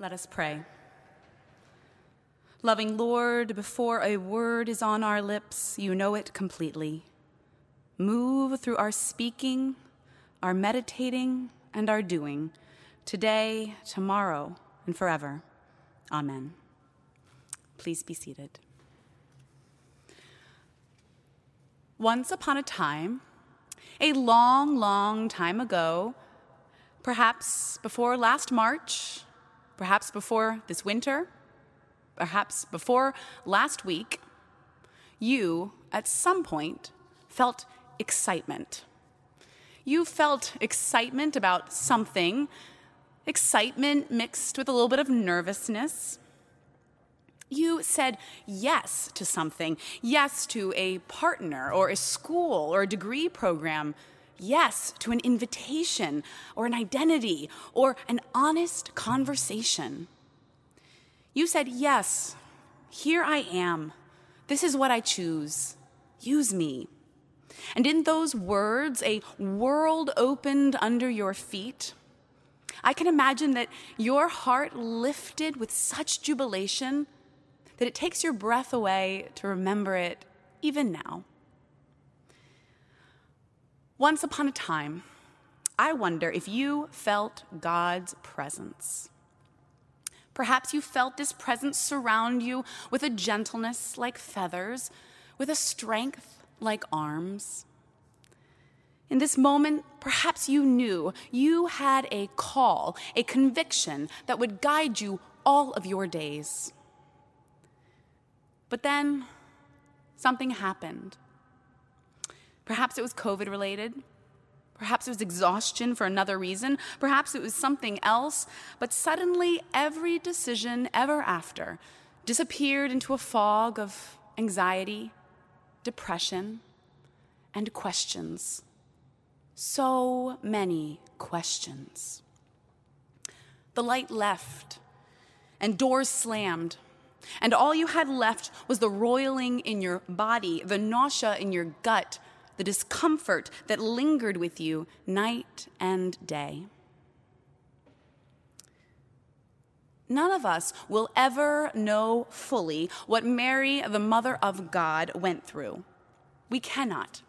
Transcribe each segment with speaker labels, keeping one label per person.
Speaker 1: Let us pray. Loving Lord, before a word is on our lips, you know it completely. Move through our speaking, our meditating, and our doing, today, tomorrow, and forever. Amen. Please be seated. Once upon a time, a long, long time ago, perhaps before last March, perhaps before this winter, perhaps before last week, you, at some point, felt excitement. You felt excitement about something, excitement mixed with a little bit of nervousness. You said yes to something, yes to a partner or a school or a degree program yes to an invitation or an identity or an honest conversation. You said, Yes, here I am. This is what I choose. Use me. And in those words, a world opened under your feet. I can imagine that your heart lifted with such jubilation that it takes your breath away to remember it even now. Once upon a time, I wonder if you felt God's presence. Perhaps you felt this presence surround you with a gentleness like feathers, with a strength like arms. In this moment, perhaps you knew you had a call, a conviction that would guide you all of your days. But then something happened. Perhaps it was COVID related. Perhaps it was exhaustion for another reason. Perhaps it was something else. But suddenly, every decision ever after disappeared into a fog of anxiety, depression, and questions. So many questions. The light left, and doors slammed. And all you had left was the roiling in your body, the nausea in your gut, the discomfort that lingered with you night and day. None of us will ever know fully what Mary, the Mother of God, went through. We cannot.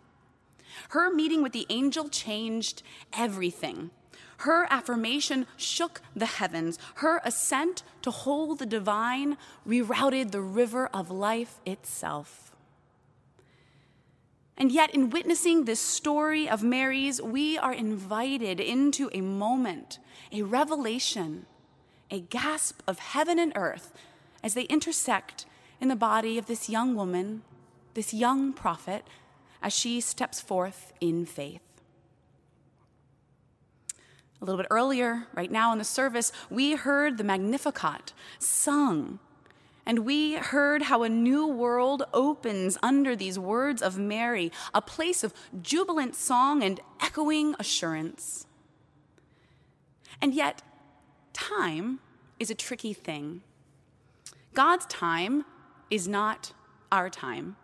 Speaker 1: Her meeting with the angel changed everything. Her affirmation shook the heavens. Her assent to hold the divine rerouted the river of life itself. And yet, in witnessing this story of Mary's, we are invited into a moment, a revelation, a gasp of heaven and earth as they intersect in the body of this young woman, this young prophet, as she steps forth in faith. A little bit earlier, right now in the service, we heard the Magnificat sung and we heard how a new world opens under these words of Mary, a place of jubilant song and echoing assurance. And yet, time is a tricky thing. God's time is not our time.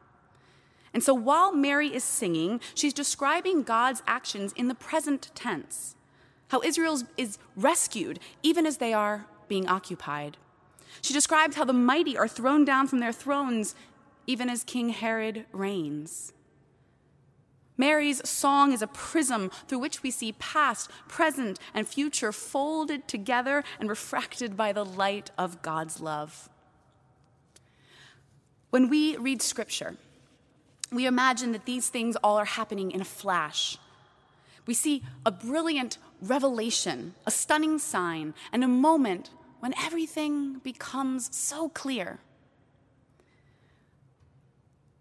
Speaker 1: And so while Mary is singing, she's describing God's actions in the present tense, how Israel is rescued even as they are being occupied. She describes how the mighty are thrown down from their thrones, even as King Herod reigns. Mary's song is a prism through which we see past, present, and future folded together and refracted by the light of God's love. When we read scripture, we imagine that these things all are happening in a flash. We see a brilliant revelation, a stunning sign, and a moment when everything becomes so clear.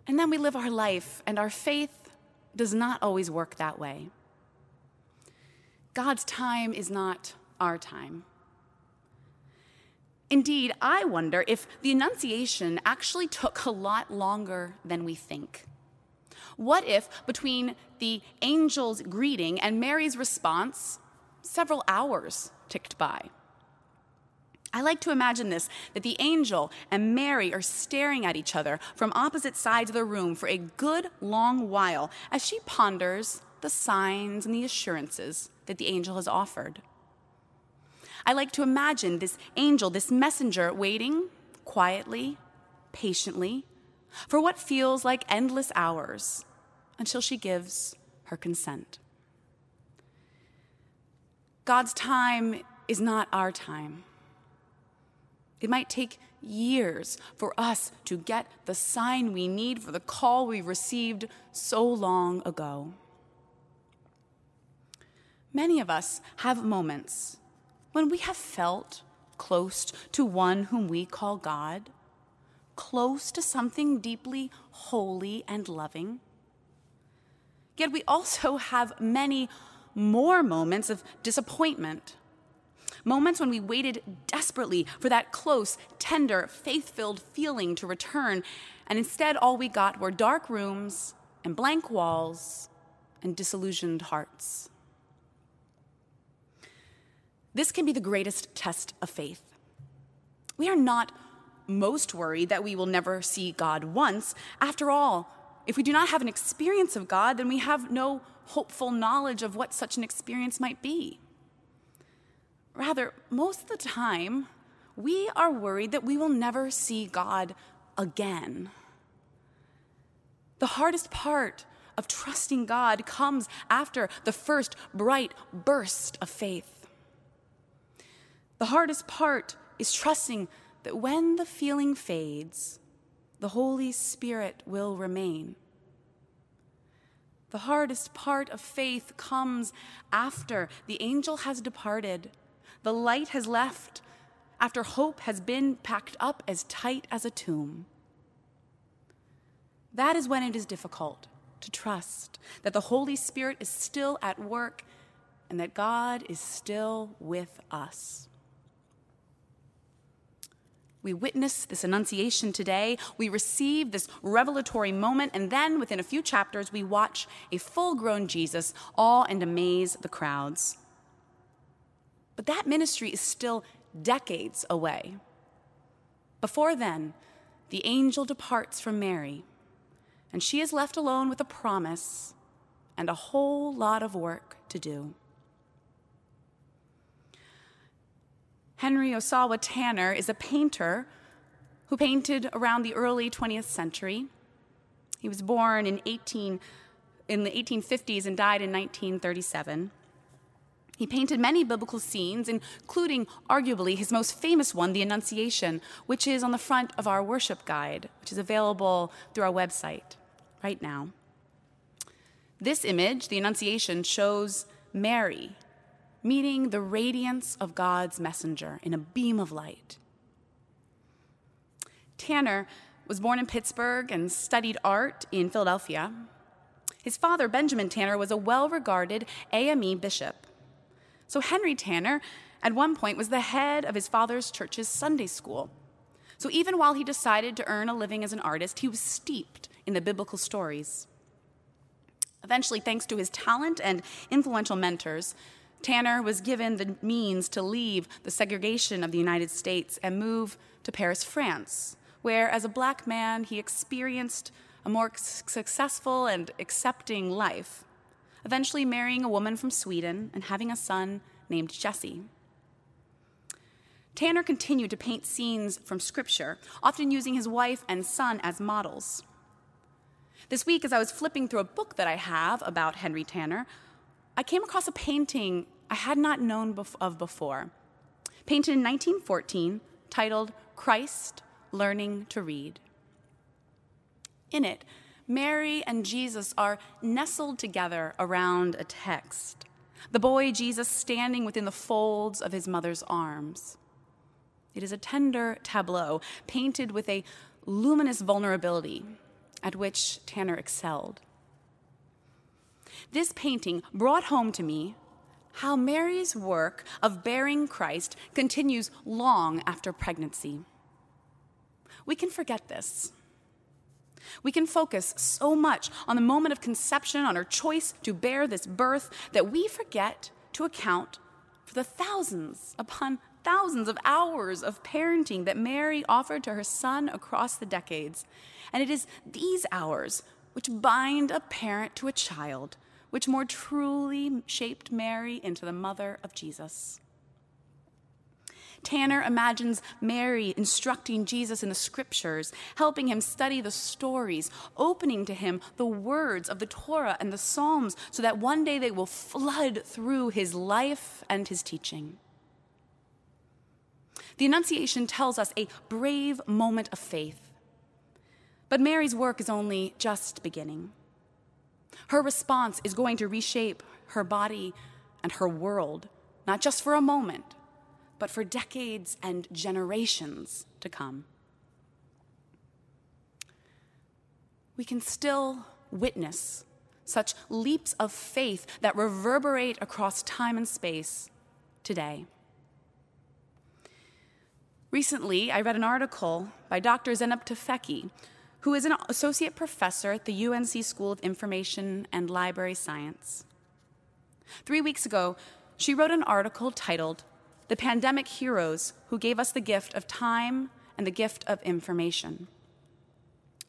Speaker 1: And then we live our life, and our faith does not always work that way. God's time is not our time. Indeed, I wonder if the Annunciation actually took a lot longer than we think. What if, between the angel's greeting and Mary's response, several hours ticked by? I like to imagine this that the angel and Mary are staring at each other from opposite sides of the room for a good long while as she ponders the signs and the assurances that the angel has offered. I like to imagine this angel, this messenger, waiting quietly, patiently, for what feels like endless hours until she gives her consent. God's time is not our time. It might take years for us to get the sign we need for the call we received so long ago. Many of us have moments when we have felt close to one whom we call God, close to something deeply holy and loving. Yet we also have many more moments of disappointment. Moments when we waited desperately for that close, tender, faith filled feeling to return, and instead all we got were dark rooms and blank walls and disillusioned hearts. This can be the greatest test of faith. We are not most worried that we will never see God once. After all, if we do not have an experience of God, then we have no hopeful knowledge of what such an experience might be. Rather, most of the time, we are worried that we will never see God again. The hardest part of trusting God comes after the first bright burst of faith. The hardest part is trusting that when the feeling fades, the Holy Spirit will remain. The hardest part of faith comes after the angel has departed, the light has left, after hope has been packed up as tight as a tomb. That is when it is difficult to trust that the Holy Spirit is still at work and that God is still with us. We witness this annunciation today. We receive this revelatory moment, and then within a few chapters, we watch a full grown Jesus awe and amaze the crowds. But that ministry is still decades away. Before then, the angel departs from Mary, and she is left alone with a promise and a whole lot of work to do. Henry Ossawa Tanner is a painter who painted around the early 20th century. He was born in, 18, in the 1850s and died in 1937. He painted many biblical scenes, including arguably his most famous one, the Annunciation, which is on the front of our worship guide, which is available through our website right now. This image, the Annunciation, shows Mary meeting the radiance of God's messenger in a beam of light. Tanner was born in Pittsburgh and studied art in Philadelphia. His father, Benjamin Tanner, was a well regarded AME bishop. So Henry Tanner, at one point, was the head of his father's church's Sunday school. So even while he decided to earn a living as an artist, he was steeped in the biblical stories. Eventually, thanks to his talent and influential mentors, Tanner was given the means to leave the segregation of the United States and move to Paris, France, where, as a black man, he experienced a more successful and accepting life, eventually marrying a woman from Sweden and having a son named Jesse. Tanner continued to paint scenes from Scripture, often using his wife and son as models. This week, as I was flipping through a book that I have about Henry Tanner, I came across a painting I had not known of before. Painted in 1914, titled Christ Learning to Read. In it, Mary and Jesus are nestled together around a text. The boy Jesus standing within the folds of his mother's arms. It is a tender tableau painted with a luminous vulnerability at which Tanner excelled. This painting brought home to me how Mary's work of bearing Christ continues long after pregnancy. We can forget this. We can focus so much on the moment of conception, on her choice to bear this birth, that we forget to account for the thousands upon thousands of hours of parenting that Mary offered to her son across the decades. And it is these hours which bind a parent to a child which more truly shaped Mary into the mother of Jesus. Tanner imagines Mary instructing Jesus in the scriptures, helping him study the stories, opening to him the words of the Torah and the Psalms so that one day they will flood through his life and his teaching. The Annunciation tells us a brave moment of faith. But Mary's work is only just beginning. Her response is going to reshape her body and her world, not just for a moment, but for decades and generations to come. We can still witness such leaps of faith that reverberate across time and space today. Recently, I read an article by Dr. Zeynep Tufekci, who is an associate professor at the UNC School of Information and Library Science. Three weeks ago, she wrote an article titled The Pandemic Heroes Who Gave Us the Gift of Time and the Gift of Information.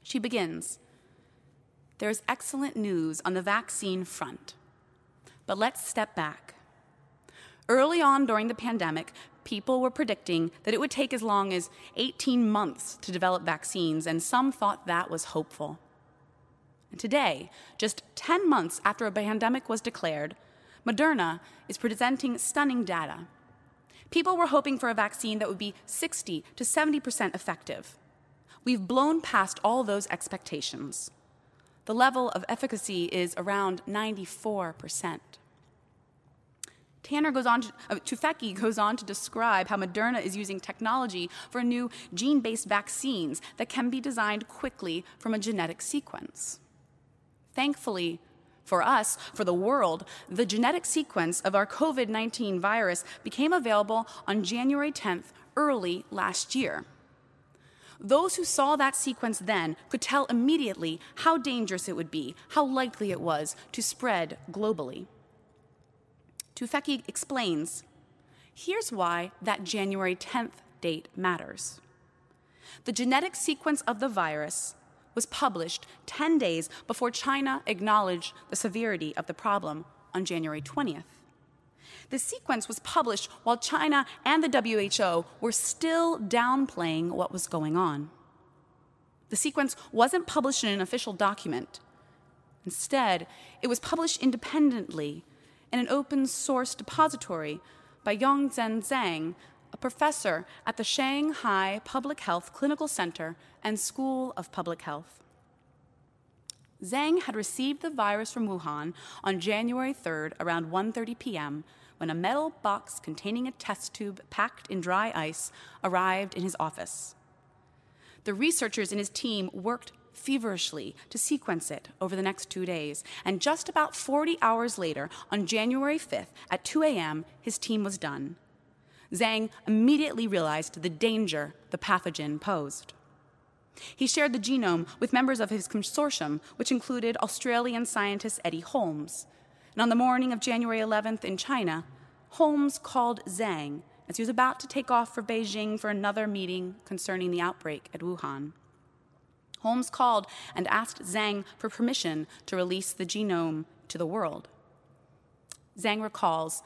Speaker 1: She begins There is excellent news on the vaccine front, but let's step back. Early on during the pandemic, people were predicting that it would take as long as 18 months to develop vaccines, and some thought that was hopeful. And today, just 10 months after a pandemic was declared, Moderna is presenting stunning data. People were hoping for a vaccine that would be 60 to 70% effective. We've blown past all those expectations. The level of efficacy is around 94%. Tanner goes on to, uh, Tufekci goes on to describe how Moderna is using technology for new gene based vaccines that can be designed quickly from a genetic sequence. Thankfully, for us, for the world, the genetic sequence of our COVID 19 virus became available on January 10th, early last year. Those who saw that sequence then could tell immediately how dangerous it would be, how likely it was to spread globally. Tufekci explains here's why that January 10th date matters. The genetic sequence of the virus was published 10 days before China acknowledged the severity of the problem on January 20th. The sequence was published while China and the WHO were still downplaying what was going on. The sequence wasn't published in an official document. Instead, it was published independently in an open source depository by Yongzhen Zhang, a professor at the Shanghai Public Health Clinical Center and School of Public Health. Zhang had received the virus from Wuhan on January 3rd around 1:30 p.m. when a metal box containing a test tube packed in dry ice arrived in his office. The researchers in his team worked feverishly to sequence it over the next two days. And just about 40 hours later, on January 5th at 2 a.m., his team was done. Zhang immediately realized the danger the pathogen posed. He shared the genome with members of his consortium, which included Australian scientist Eddie Holmes. And on the morning of January 11th in China, Holmes called Zhang as he was about to take off for Beijing for another meeting concerning the outbreak at Wuhan. Holmes called and asked Zhang for permission to release the genome to the world. Zhang recalls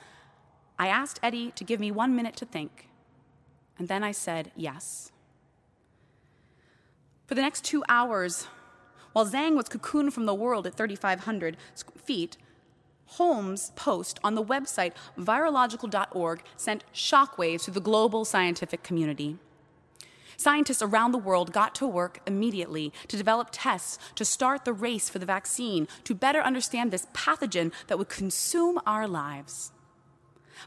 Speaker 1: I asked Eddie to give me one minute to think, and then I said yes. For the next two hours, while Zhang was cocooned from the world at 3,500 feet, Holmes' post on the website virological.org sent shockwaves through the global scientific community. Scientists around the world got to work immediately to develop tests to start the race for the vaccine to better understand this pathogen that would consume our lives.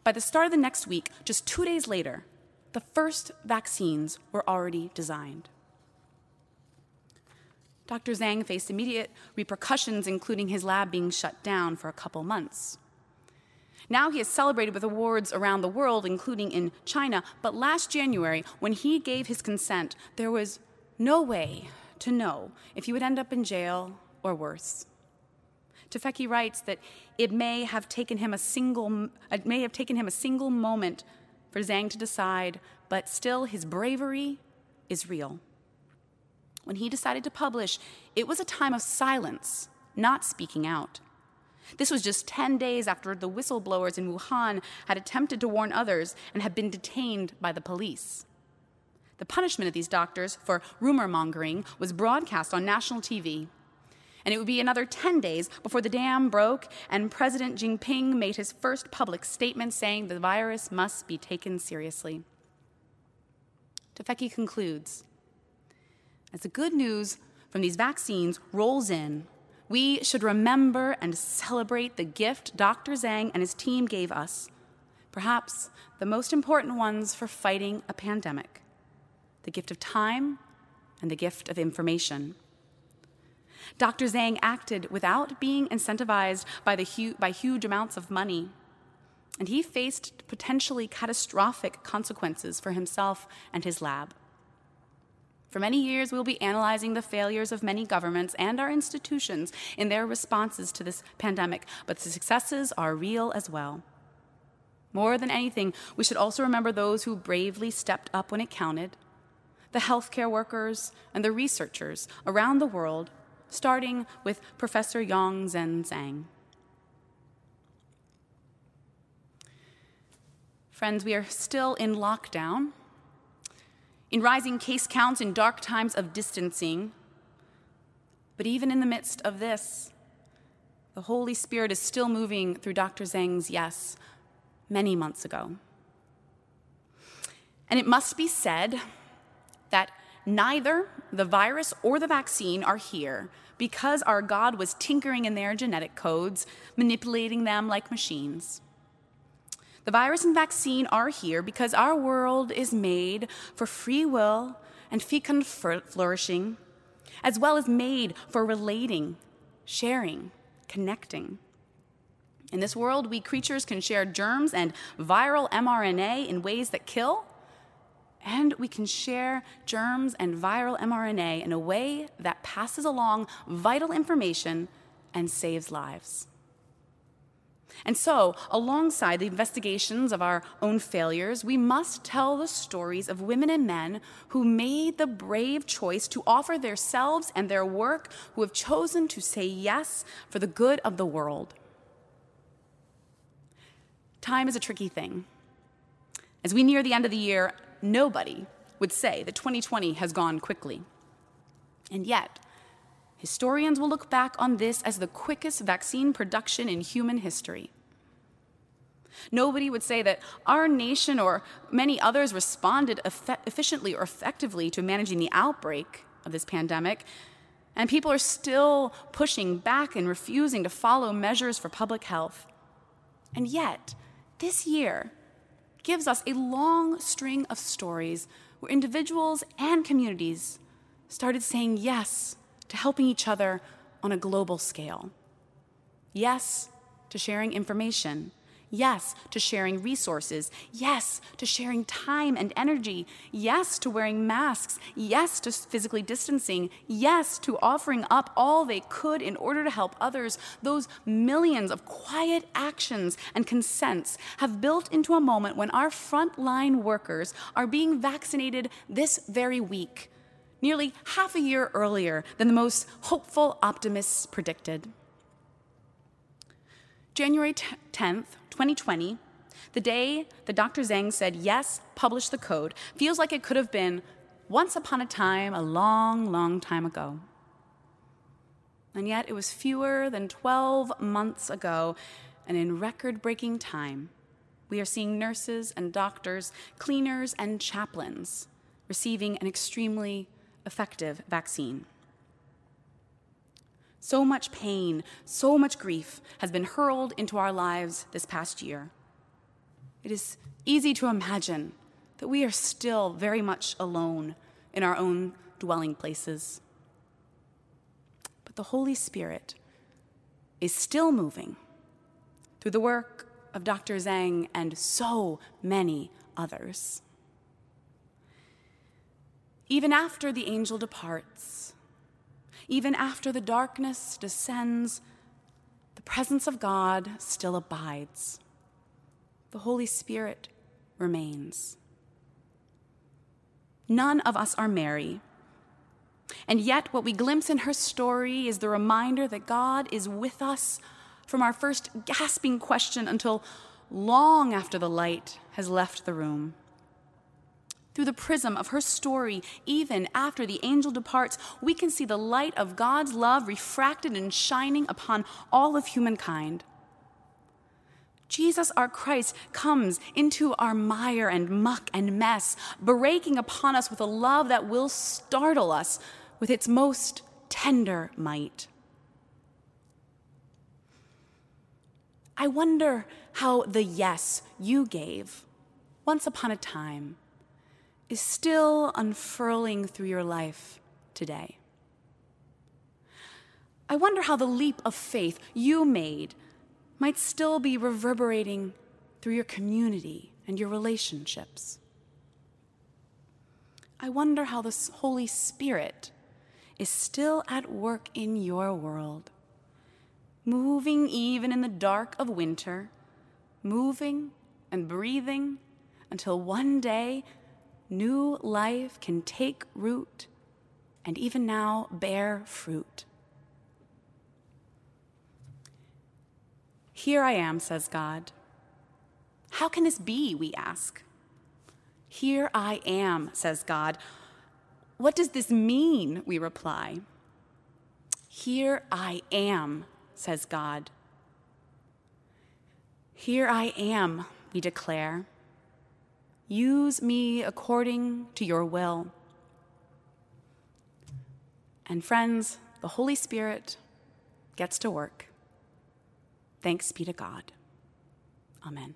Speaker 1: By the start of the next week, just two days later, the first vaccines were already designed. Dr. Zhang faced immediate repercussions, including his lab being shut down for a couple months. Now he is celebrated with awards around the world, including in China. But last January, when he gave his consent, there was no way to know if he would end up in jail or worse. Tufekci writes that it may have taken him a single it may have taken him a single moment for Zhang to decide, but still his bravery is real. When he decided to publish, it was a time of silence, not speaking out. This was just 10 days after the whistleblowers in Wuhan had attempted to warn others and had been detained by the police. The punishment of these doctors for rumor mongering was broadcast on national TV. And it would be another 10 days before the dam broke and President Jinping made his first public statement saying the virus must be taken seriously. Tufekci concludes As the good news from these vaccines rolls in, we should remember and celebrate the gift Dr. Zhang and his team gave us, perhaps the most important ones for fighting a pandemic the gift of time and the gift of information. Dr. Zhang acted without being incentivized by, the hu- by huge amounts of money, and he faced potentially catastrophic consequences for himself and his lab. For many years, we will be analyzing the failures of many governments and our institutions in their responses to this pandemic, but the successes are real as well. More than anything, we should also remember those who bravely stepped up when it counted the healthcare workers and the researchers around the world, starting with Professor Yang Zhen Zhang. Friends, we are still in lockdown in rising case counts, in dark times of distancing. But even in the midst of this, the Holy Spirit is still moving through Dr. Zhang's yes many months ago. And it must be said that neither the virus or the vaccine are here because our God was tinkering in their genetic codes, manipulating them like machines. The virus and vaccine are here because our world is made for free will and fecund flourishing, as well as made for relating, sharing, connecting. In this world, we creatures can share germs and viral mRNA in ways that kill, and we can share germs and viral mRNA in a way that passes along vital information and saves lives. And so, alongside the investigations of our own failures, we must tell the stories of women and men who made the brave choice to offer themselves and their work, who have chosen to say yes for the good of the world. Time is a tricky thing. As we near the end of the year, nobody would say that 2020 has gone quickly. And yet, Historians will look back on this as the quickest vaccine production in human history. Nobody would say that our nation or many others responded efficiently or effectively to managing the outbreak of this pandemic, and people are still pushing back and refusing to follow measures for public health. And yet, this year gives us a long string of stories where individuals and communities started saying yes to helping each other on a global scale. Yes to sharing information. Yes to sharing resources. Yes to sharing time and energy. Yes to wearing masks. Yes to physically distancing. Yes to offering up all they could in order to help others. Those millions of quiet actions and consents have built into a moment when our frontline workers are being vaccinated this very week nearly half a year earlier than the most hopeful optimists predicted. January 10th, 2020, the day that Dr. Zhang said, yes, publish the code, feels like it could have been once upon a time, a long, long time ago. And yet it was fewer than 12 months ago, and in record breaking time, we are seeing nurses and doctors, cleaners and chaplains receiving an extremely effective vaccine. So much pain, so much grief has been hurled into our lives this past year. It is easy to imagine that we are still very much alone in our own dwelling places. But the Holy Spirit is still moving through the work of Dr. Zhang and so many others. Even after the angel departs, even after the darkness descends, the presence of God still abides. The Holy Spirit remains. None of us are Mary. And yet, what we glimpse in her story is the reminder that God is with us from our first gasping question until long after the light has left the room. Through the prism of her story, even after the angel departs, we can see the light of God's love refracted and shining upon all of humankind. Jesus, our Christ, comes into our mire and muck and mess, breaking upon us with a love that will startle us with its most tender might. I wonder how the yes you gave once upon a time is still unfurling through your life today. I wonder how the leap of faith you made might still be reverberating through your community and your relationships. I wonder how the Holy Spirit is still at work in your world, moving even in the dark of winter, moving and breathing until one day new life can take root and even now bear fruit. Here I am, says God. How can this be, we ask. Here I am, says God. What does this mean, we reply. Here I am, says God. Here I am, we declare. Use me according to your will. And friends, the Holy Spirit gets to work. Thanks be to God. Amen.